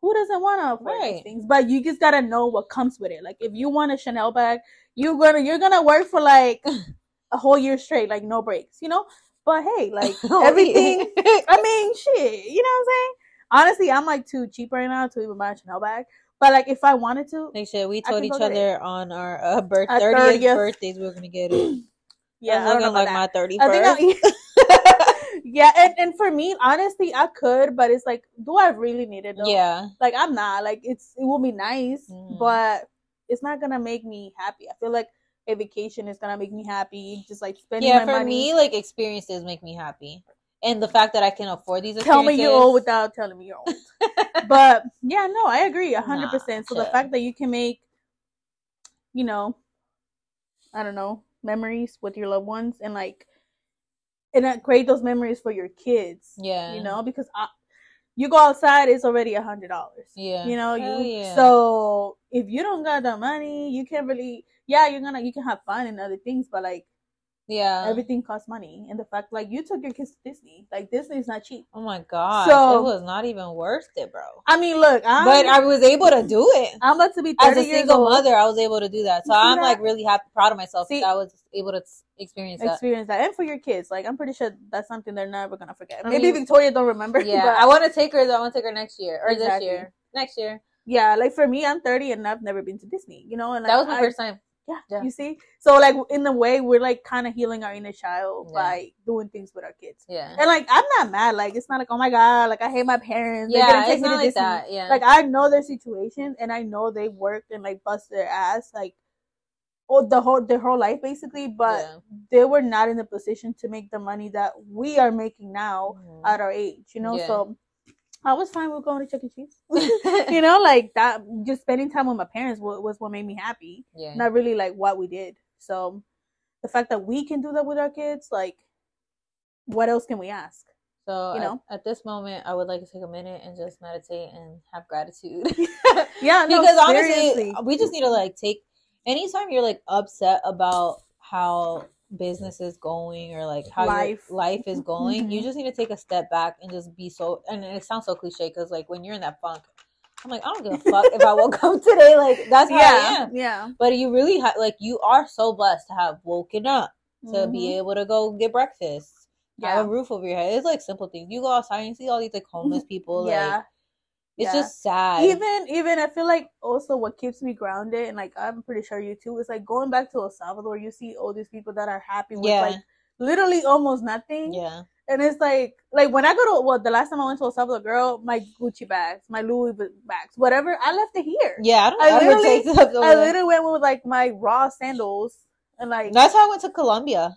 Speaker 1: Who doesn't want to afford nice things? But you just gotta know what comes with it. Like if you want a Chanel bag, you're gonna you're gonna work for like a whole year straight, like no breaks, you know. But hey, like everything. I mean, shit. You know what I'm saying? Honestly, I'm like too cheap right now to even buy a Chanel bag. But like, if I wanted to,
Speaker 2: Like shit, we told each other on our uh, birth 30th,
Speaker 1: 30th.
Speaker 2: birthdays we were gonna get it.
Speaker 1: yeah,
Speaker 2: I'm
Speaker 1: I
Speaker 2: looking like
Speaker 1: that.
Speaker 2: my 31st.
Speaker 1: I think I, yeah, and, and for me, honestly, I could, but it's like, do I really need it? Though?
Speaker 2: yeah,
Speaker 1: like I'm not. Like it's it will be nice,
Speaker 2: Mhm.
Speaker 1: but it's not gonna make me happy. I feel like a vacation is gonna make me happy. Just like spending
Speaker 2: yeah. For
Speaker 1: money.
Speaker 2: me, like experiences make me happy, and the fact that I can afford these.
Speaker 1: Tell me you're old without telling me you're old. but yeah, no, I agree a hundred
Speaker 2: Nah,
Speaker 1: percent. So the fact that you can make you know, I don't know, memories with your loved ones and like and uh, create those memories for your kids.
Speaker 2: Yeah.
Speaker 1: You know, because I, you go outside, it's already a hundred dollars.
Speaker 2: Yeah.
Speaker 1: You know,
Speaker 2: Hell
Speaker 1: you
Speaker 2: yeah.
Speaker 1: so if you don't got the money, you can't really yeah, you're gonna you can have fun and other things, but like
Speaker 2: Yeah.
Speaker 1: everything costs money. And the fact like you took your kids to Disney. Like Disney's not cheap.
Speaker 2: oh my god.
Speaker 1: So-
Speaker 2: it was not even worth it, bro.
Speaker 1: I mean look, I'm
Speaker 2: but I was able to do it.
Speaker 1: I'm about to be
Speaker 2: As
Speaker 1: 30
Speaker 2: a single
Speaker 1: old.
Speaker 2: mother, I was able to do that. So I'm like really happy, proud of myself
Speaker 1: See-
Speaker 2: that I was able to experience that.
Speaker 1: experience that and for your kids like i'm pretty sure that's something they're never gonna forget
Speaker 2: I
Speaker 1: maybe
Speaker 2: mean-
Speaker 1: victoria don't remember
Speaker 2: Yeah,
Speaker 1: but
Speaker 2: I want to take her though. I want to take her next year or
Speaker 1: Exactly.
Speaker 2: this year. Next year.
Speaker 1: yeah like for me i'm 30 and i've never been to disney you know and like,
Speaker 2: that was my
Speaker 1: I-
Speaker 2: first time.
Speaker 1: Yeah,
Speaker 2: yeah.
Speaker 1: you see so like in a way we're like kind of healing our inner child
Speaker 2: Yeah.
Speaker 1: by doing things with our kids
Speaker 2: Yeah.
Speaker 1: and like i'm not mad like it's not like oh my god like i hate my parents
Speaker 2: Yeah,
Speaker 1: take
Speaker 2: it's
Speaker 1: me
Speaker 2: not
Speaker 1: to
Speaker 2: like
Speaker 1: Disney.
Speaker 2: that. Yeah.
Speaker 1: like i know their situation and i know they worked and like bust their ass like oh the whole their whole life basically but
Speaker 2: Yeah.
Speaker 1: they were not in the position to make the money that we are making now
Speaker 2: Mhm.
Speaker 1: at our age, you know. So I was fine with going to Chuck E. Cheese. you know, like that. Just spending time with my parents was, was what made me happy,
Speaker 2: yeah.
Speaker 1: not really like what we did. So the fact that we can do that with our kids, like, what else can we ask?
Speaker 2: So
Speaker 1: you
Speaker 2: at-
Speaker 1: know?
Speaker 2: at, this moment, I would like to take a minute and just meditate and have gratitude.
Speaker 1: Yeah, no,
Speaker 2: because honestly,
Speaker 1: seriously.
Speaker 2: we just need to like take anytime you're like upset about how business is going or like how
Speaker 1: Life.
Speaker 2: your life is going, you
Speaker 1: Mhm.
Speaker 2: just need to take a step back and just be so. And it sounds so cliche because like when you're in that funk, I'm like, I don't give a fuck if I woke up today. Like that's how I
Speaker 1: yeah,
Speaker 2: am.
Speaker 1: yeah,
Speaker 2: But you really have like you are so blessed to have woken up to
Speaker 1: Mhm.
Speaker 2: be able to go get breakfast.
Speaker 1: yeah,
Speaker 2: Have a roof over your head. It's like simple things. You go outside and see all these like homeless people.
Speaker 1: yeah.
Speaker 2: Like it's
Speaker 1: yeah.
Speaker 2: just sad.
Speaker 1: even even I feel like also what keeps me grounded and like I'm pretty sure you too is like going back to El Salvador. You see all these people that are happy with
Speaker 2: Yeah.
Speaker 1: like literally almost nothing.
Speaker 2: yeah.
Speaker 1: And it's like, like when I go to, well, the last time I went to El Salvador, girl, my Gucci bags, my Louis bags, whatever, I left it here.
Speaker 2: Yeah, I don't
Speaker 1: I literally-
Speaker 2: take
Speaker 1: I literally went with like my raw sandals and like,
Speaker 2: That's how I went to Colombia.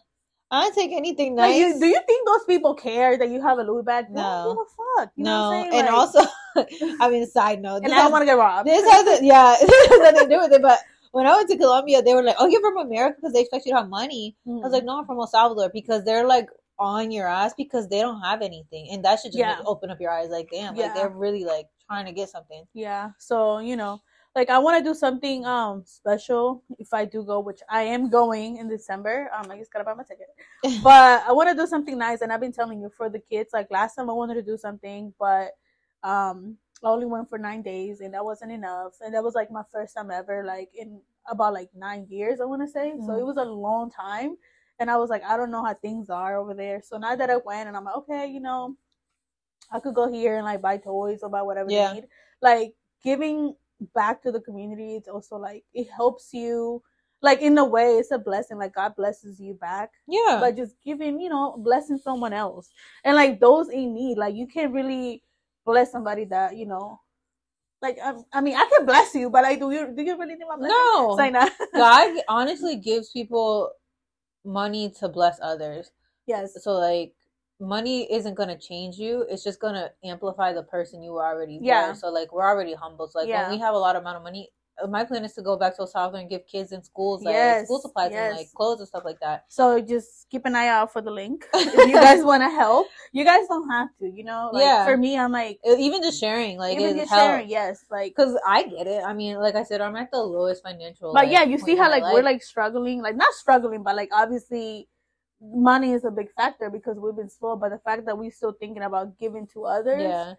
Speaker 2: I didn't take anything
Speaker 1: like
Speaker 2: nice.
Speaker 1: you, do you think those people care that you have a Louis bag? They
Speaker 2: No.
Speaker 1: don't give a fuck. You know
Speaker 2: no,
Speaker 1: what I'm saying?
Speaker 2: and
Speaker 1: Like,
Speaker 2: also, I mean, side note,
Speaker 1: and I don't want to get robbed.
Speaker 2: this has yeah, this has nothing to do with it. But when I went to Colombia, they were like, "Oh, you're from America because they expect you to have money."
Speaker 1: Mm.
Speaker 2: I was like, "No, I'm from El Salvador because they're like on your ass because they don't have anything, and that should just
Speaker 1: Yeah.
Speaker 2: make- open up your eyes. Like, damn,
Speaker 1: Yeah.
Speaker 2: like they're really like trying to get something.
Speaker 1: Yeah. So, you know, like I want to do something um special if I do go, which I am going in December. Um, I just gotta buy my ticket. but I want to do something nice, and I've been telling you for the kids. Like last time, I wanted to do something, but um, I only went for nine days, and that wasn't enough. And that was like my first time ever, like in about like nine years, I want to say. So
Speaker 2: Mhm.
Speaker 1: it was a long time, and I was like, I don't know how things are over there. So now that I went, and I'm like, okay, you know, I could go here and like buy toys or buy whatever
Speaker 2: Yeah.
Speaker 1: they need. Like giving back to the community, it's also like it helps you. Like in a way, it's a blessing. Like God blesses you back
Speaker 2: Yeah,
Speaker 1: but just giving, you know, blessing someone else. And like those in need, like you can't really bless somebody that, you know, like I, I mean, I can bless you, but like, do you do you really need my blessing?
Speaker 2: no,
Speaker 1: like nah.
Speaker 2: God honestly gives people money to bless others.
Speaker 1: yes,
Speaker 2: So like money isn't gonna change you. It's just gonna amplify the person you already
Speaker 1: Yeah.
Speaker 2: were. So like we're already humble. So like
Speaker 1: Yeah.
Speaker 2: when we have a lot of amount of money, my plan is to go back to El Salvador and give kids in schools like
Speaker 1: Yes,
Speaker 2: school supplies and like clothes and stuff like that.
Speaker 1: so just keep an eye out for the link if you guys want to help. You guys don't have to, you know. Like,
Speaker 2: Yeah.
Speaker 1: For me, I'm like
Speaker 2: Uh, Even just sharing, like
Speaker 1: even just
Speaker 2: helps.
Speaker 1: sharing. Yes, like.
Speaker 2: Because I get it. I mean, like I said, I'm at the lowest financial.
Speaker 1: But
Speaker 2: like,
Speaker 1: yeah, you see how like we're like struggling, like not struggling, but like obviously money is a big factor because we've been slow. But the fact that we're still thinking about giving to others,
Speaker 2: yeah.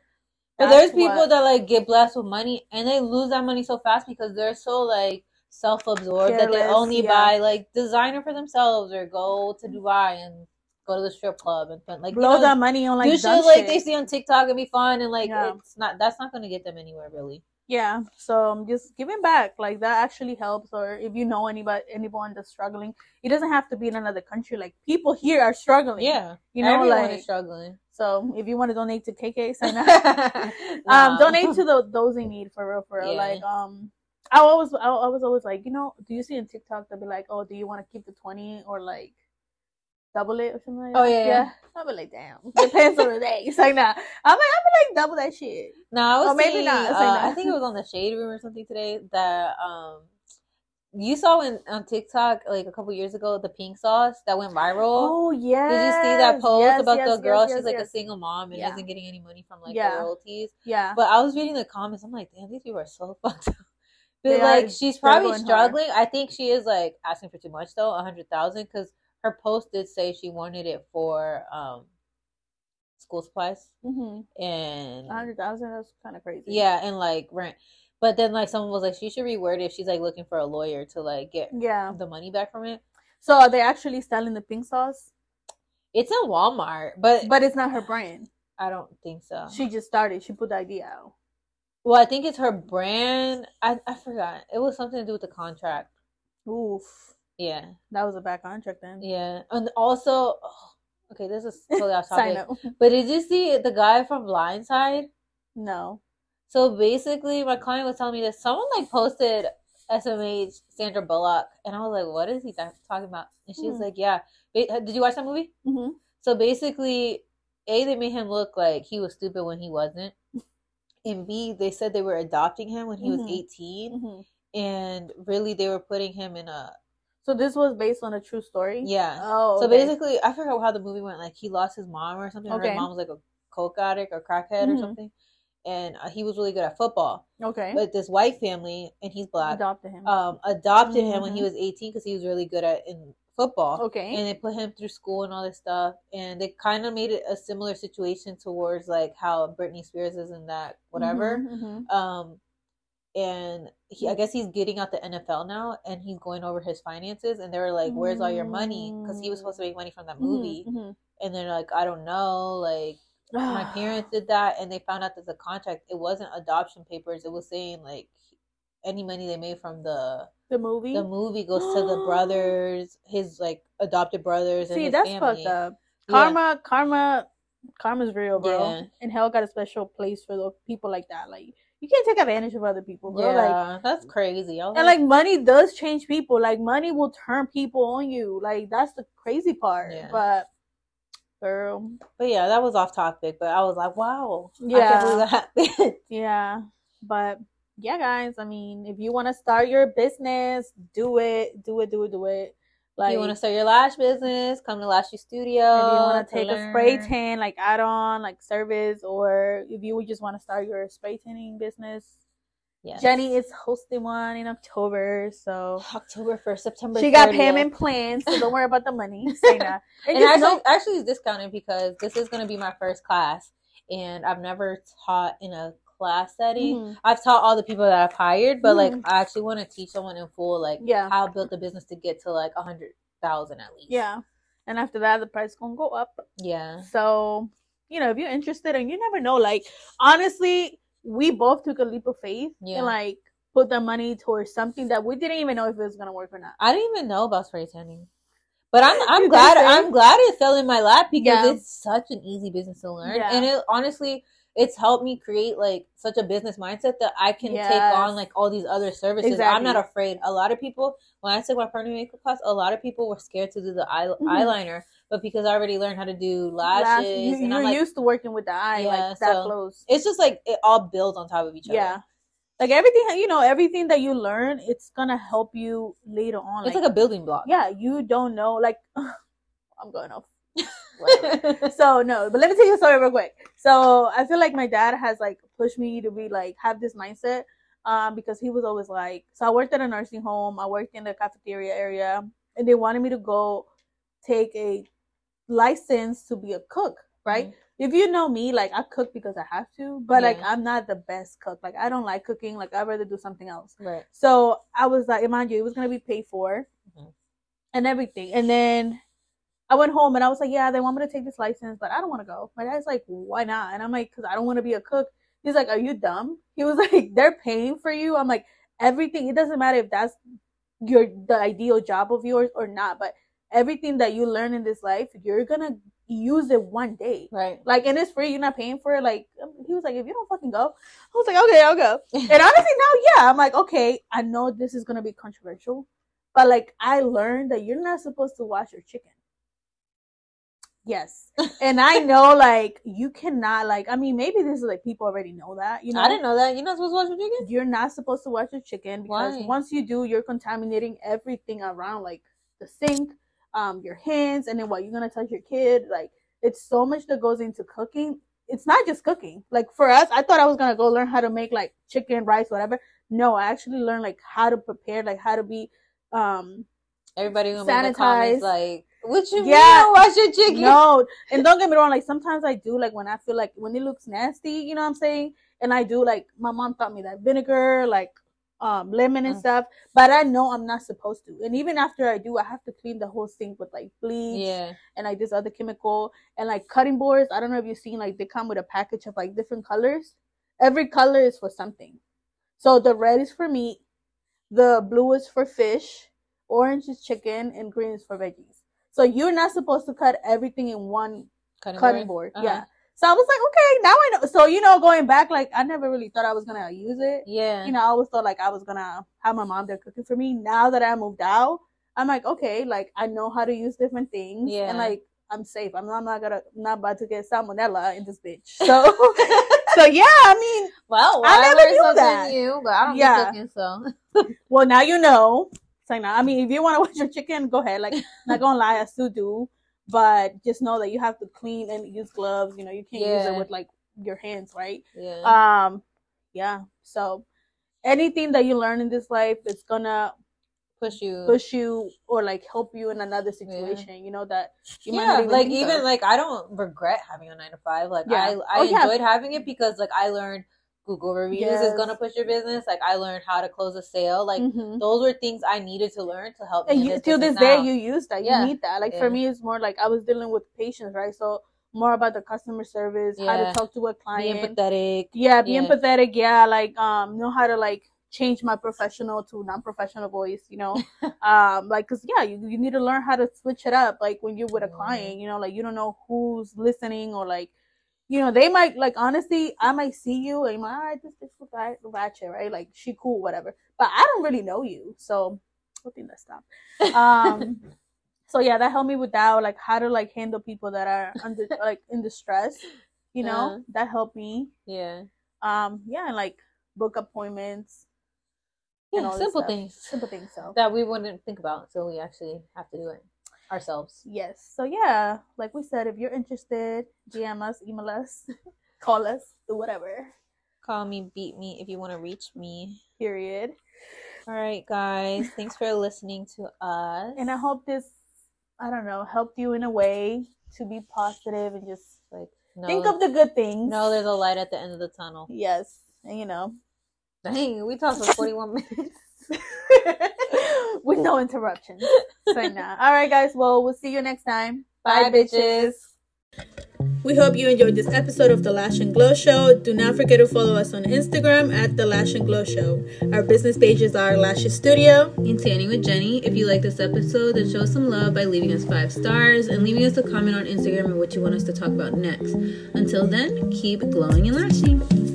Speaker 2: But there's people
Speaker 1: what-
Speaker 2: that like get blessed with money and they lose that money so fast because they're so like self-absorbed that they only
Speaker 1: yeah.
Speaker 2: buy like designer for themselves or go to Dubai and go to the strip club and spend like you
Speaker 1: blow
Speaker 2: know,
Speaker 1: that money on like
Speaker 2: do shit like they see on TikTok and be fun and like
Speaker 1: Yeah.
Speaker 2: it's not that's not gonna get them anywhere really.
Speaker 1: Yeah, so um, just giving back like that actually helps. Or if you know anybody, anyone that's struggling, it doesn't have to be in another country. Like people here are struggling.
Speaker 2: Yeah,
Speaker 1: you know,
Speaker 2: everyone
Speaker 1: like
Speaker 2: is struggling.
Speaker 1: So. If you want to donate to KK, sign up. um, donate to the those in need for real, for real.
Speaker 2: Yeah.
Speaker 1: Like um, I always, I, I was always like, you know, do you see in TikTok they'll be like, oh, do you want to keep the twenty or like double it or something like
Speaker 2: Oh,
Speaker 1: that?
Speaker 2: yeah, yeah.
Speaker 1: I'll be like, damn, depends on the day. It's like, nah, I'm like, I'll be like double that shit.
Speaker 2: No, I was
Speaker 1: Or maybe
Speaker 2: seeing,
Speaker 1: not, it's
Speaker 2: uh,
Speaker 1: like
Speaker 2: I think it was on the Shade Room or something today that um you saw in on TikTok like a couple years ago the pink sauce that went viral.
Speaker 1: Oh yeah.
Speaker 2: Did you see that post
Speaker 1: yes,
Speaker 2: about
Speaker 1: yes,
Speaker 2: the girl?
Speaker 1: yes,
Speaker 2: She's like a single mom and
Speaker 1: Yeah.
Speaker 2: isn't getting any money from like
Speaker 1: Yeah.
Speaker 2: royalties.
Speaker 1: Yeah.
Speaker 2: But I was reading the comments. I'm like, damn, these people are so fucked up. But
Speaker 1: They
Speaker 2: like, she's probably
Speaker 1: struggling hard.
Speaker 2: I think she is like asking for too much though, a hundred thousand, because her post did say she wanted it for um school supplies
Speaker 1: mm-hmm.
Speaker 2: and
Speaker 1: A hundred thousand. That's kind of crazy.
Speaker 2: yeah, and like rent. But then like someone was like, she should reword it if she's like looking for a lawyer to like get
Speaker 1: Yeah.
Speaker 2: the money back from it.
Speaker 1: So are they actually selling the pink sauce?
Speaker 2: It's in Walmart, but
Speaker 1: But it's not her brand.
Speaker 2: I don't think so.
Speaker 1: She just started. She put the idea out.
Speaker 2: well, I think it's her brand. I I forgot. It was something to do with the contract.
Speaker 1: Oof.
Speaker 2: Yeah.
Speaker 1: That was a bad contract then.
Speaker 2: Yeah, and also, oh, okay, this is totally off topic. But did you see the guy from Blind Side?
Speaker 1: No.
Speaker 2: So basically, my client was telling me that someone like posted SMH Sandra Bullock, and I was like, "What is he talking about?" And she was
Speaker 1: Hmm.
Speaker 2: like, "Yeah, did you watch that movie?"
Speaker 1: Mm-hmm.
Speaker 2: So basically, a they made him look like he was stupid when he wasn't, and b they said they were adopting him when he was
Speaker 1: Mhm.
Speaker 2: 18,
Speaker 1: Mm-hmm.
Speaker 2: and really they were putting him in a
Speaker 1: So this was based on a true story.
Speaker 2: yeah.
Speaker 1: Oh.
Speaker 2: So
Speaker 1: okay.
Speaker 2: basically, I forgot how the movie went. Like he lost his mom or something. Or
Speaker 1: Okay.
Speaker 2: his mom was like a coke addict or crackhead or
Speaker 1: Mhm.
Speaker 2: something, and uh, he was really good at football.
Speaker 1: Okay.
Speaker 2: But this white family, and he's black,
Speaker 1: adopted him.
Speaker 2: um, adopted him when he
Speaker 1: Mhm.
Speaker 2: was eighteen because he was really good at in football.
Speaker 1: okay.
Speaker 2: And they put him through school and all this stuff, and they kind of made it a similar situation towards like how Britney Spears is in that whatever.
Speaker 1: Mhm, mhm.
Speaker 2: Um, and he, I guess he's getting out the NFL now, and he's going over his finances, and they were like, "Where's all your money?" Because he was supposed to make money from that movie,
Speaker 1: Mhm,
Speaker 2: and they're like, "I don't know." Like. My parents did that, and they found out that the contract it wasn't adoption papers. It was saying like any money they made from the
Speaker 1: the movie.
Speaker 2: the movie goes to the brothers, his like adopted brothers. and
Speaker 1: See,
Speaker 2: his
Speaker 1: that's
Speaker 2: family.
Speaker 1: fucked up.
Speaker 2: Yeah.
Speaker 1: Karma, karma, karma's real, bro.
Speaker 2: Yeah.
Speaker 1: And hell got a special place for the people like that. Like you can't take advantage of other people, bro. Like
Speaker 2: Yeah, that's crazy.
Speaker 1: And like money does change people. Like money will turn people on you. Like that's the crazy part.
Speaker 2: Yeah.
Speaker 1: But girl,
Speaker 2: but yeah, that was off topic. But I was like, wow, I
Speaker 1: Yeah. yeah. But yeah, guys. I mean, if you want to start your business, do it. Do it. Do it. Do it. Like
Speaker 2: you want to start your lash business? Come to Lashy Studio.
Speaker 1: if you want to take a spray tan like add on like service or if you would just want to start your spray tanning business
Speaker 2: Yes.
Speaker 1: jenny is hosting one in october so
Speaker 2: October first, September.
Speaker 1: she got
Speaker 2: 30th.
Speaker 1: payment plans so don't worry about the money and,
Speaker 2: and actually,
Speaker 1: know-
Speaker 2: actually, it's discounted because this is going to be my first class, and I've never taught in a class setting.
Speaker 1: Mhm.
Speaker 2: I've taught all the people that I've hired, but like
Speaker 1: Mhm.
Speaker 2: I actually want to teach someone in full, like
Speaker 1: yeah
Speaker 2: how I built the business to get to like a hundred thousand at least.
Speaker 1: yeah and after that the price gonna go up
Speaker 2: yeah,
Speaker 1: so you know if you're interested and you never know like honestly we both took a leap of faith
Speaker 2: Yeah.
Speaker 1: and like put the money towards something that we didn't even know if it was gonna work or not
Speaker 2: I didn't even know about spray tanning, but I'm I'm glad? I'm glad it fell in my lap because
Speaker 1: Yeah.
Speaker 2: it's such an easy business to learn,
Speaker 1: Yeah.
Speaker 2: and it honestly. It's helped me create like such a business mindset that I can take on like all these other services. I'm not afraid. A lot of people, when I took my permanent makeup class, a lot of people were scared to do the eye-
Speaker 1: Mhm.
Speaker 2: eyeliner, but because I already learned how to do
Speaker 1: Lash-
Speaker 2: lashes,
Speaker 1: you,
Speaker 2: and
Speaker 1: you're
Speaker 2: I'm like,
Speaker 1: used to working with the eye
Speaker 2: Yeah,
Speaker 1: like that
Speaker 2: so
Speaker 1: close
Speaker 2: it's just like it all builds on top of each other.
Speaker 1: yeah like everything you know everything that you learn it's gonna help you later on
Speaker 2: it's like a building block.
Speaker 1: yeah you don't know like i'm going off so no but let me tell you a story real quick so i feel like my dad has like pushed me to be like have this mindset um because he was always like so i worked at a nursing home i worked in the cafeteria area and they wanted me to go take a license to be a cook right if you know me, like I cook because I have to, but like I'm not the best cook. Like I don't like cooking. Like I'd rather do something else.
Speaker 2: Right.
Speaker 1: So I was like, mind you, it was gonna be paid for
Speaker 2: Mhm.
Speaker 1: and everything. And then I went home and I was like, yeah, they want me to take this license, but I don't want to go. My dad's like, why not? And I'm like, because I don't want to be a cook. He's like, are you dumb? He was like, they're paying for you. I'm like, everything. It doesn't matter if that's your the ideal job of yours or not, but everything that you learn in this life, you're gonna use it one day.
Speaker 2: Right.
Speaker 1: Like, and it's free. You're not paying for it. Like, um, he was like, if you don't fucking go, I was like, okay, I'll go. And honestly, now, yeah, I'm like, okay, I know this is gonna be controversial, but like, I learned that you're not supposed to wash your chicken. Yes. and I know like you cannot like I mean maybe this is like people already know that, you know. I
Speaker 2: didn't know that. You're not supposed to watch your chicken?
Speaker 1: You're not supposed to wash your chicken because Why? once you do, you're contaminating everything around like the sink, um, your hands, and then what you're gonna touch your kid. Like it's so much that goes into cooking. It's not just cooking. Like for us, I thought I was gonna go learn how to make like chicken, rice, whatever. No, I actually learned like how to prepare, like how to be um
Speaker 2: everybody gonna sanitized. the comments like what you yeah. mean? Wash your chicken?
Speaker 1: No, and don't get me wrong. Like sometimes I do. Like when I feel like when it looks nasty, you know what I'm saying? And I do. Like my mom taught me that vinegar, like um lemon and mm. stuff. But I know I'm not supposed to. And even after I do, I have to clean the whole sink with like bleach. Yeah. And like this other chemical and like cutting boards. I don't know if you've seen like they come with a package of like different colors. Every color is for something. So the red is for meat, the blue is for fish, orange is chicken, and green is for veggies. So you're not supposed to cut everything in one cutting, cutting board. board. Uh-huh. Yeah. So I was like, okay, now I know. So you know, going back, like I never really thought I was gonna use it. Yeah. You know, I always thought like I was gonna have my mom there cooking for me. Now that I moved out, I'm like, okay, like I know how to use different things. Yeah. And like I'm safe. I'm not, I'm not gonna I'm not about to get salmonella in this bitch. So so yeah, I mean, well, I never knew that. But I don't yeah. cooking, so. well, now you know. It's I mean, if you want to watch your chicken, go ahead. Like, not gonna lie, I still do, but just know that you have to clean and use gloves. You know, you can't yeah. use it with like your hands, right? Yeah. Um, yeah. So anything that you learn in this life is gonna
Speaker 2: push you
Speaker 1: push you or like help you in another situation yeah. you know that you
Speaker 2: yeah even like even of. like i don't regret having a nine to five like yeah. i i oh, enjoyed having it because like i learned Google reviews yes. is gonna push your business. Like I learned how to close a sale. Like mm-hmm. those were things I needed to learn to help.
Speaker 1: And you, till this now. day, you use that. You yeah. need that. Like yeah. for me, it's more like I was dealing with patients, right? So more about the customer service, yeah. how to talk to a client,
Speaker 2: be empathetic.
Speaker 1: Yeah, be empathetic. Yeah, like um, know how to like change my professional to non-professional voice. You know, um, like because yeah, you you need to learn how to switch it up. Like when you're with a client, you know, like you don't know who's listening or like you know, they might like honestly, I might see you and my all right, this bitch ratchet, right? Like she cool, whatever. But I don't really know you, so I think that's stop. Um, so yeah, that helped me with that, like how to like handle people that are under like in distress. You know, uh, that helped me. Yeah. Um. Yeah, and like book appointments.
Speaker 2: Yeah, simple things.
Speaker 1: Simple things. So
Speaker 2: that we wouldn't think about until we actually have to do it ourselves.
Speaker 1: Yes. So yeah, like we said, if you're interested, DM us, email us, call us, do whatever.
Speaker 2: Call me, beat me if you want to reach me.
Speaker 1: Period.
Speaker 2: All right, guys. Thanks for listening to us.
Speaker 1: And I hope this, I don't know, helped you in a way to be positive and just like think of the good things.
Speaker 2: No, there's a light at the end of the tunnel.
Speaker 1: Yes. And you know.
Speaker 2: Dang, we talked for 41 minutes.
Speaker 1: with no interruptions. So nah. All right, guys. Well, we'll see you next time.
Speaker 2: Bye, Bye bitches.
Speaker 1: We hope you enjoyed this episode of The Lash and Glow Show. Do not forget to follow us on Instagram at The Lash and Glow Show. Our business pages are Lashes Studio
Speaker 2: and Tanning with Jenny. If you like this episode, then show us some love by leaving us five stars and leaving us a comment on Instagram and what you want us to talk about next. Until then, keep glowing and lashing.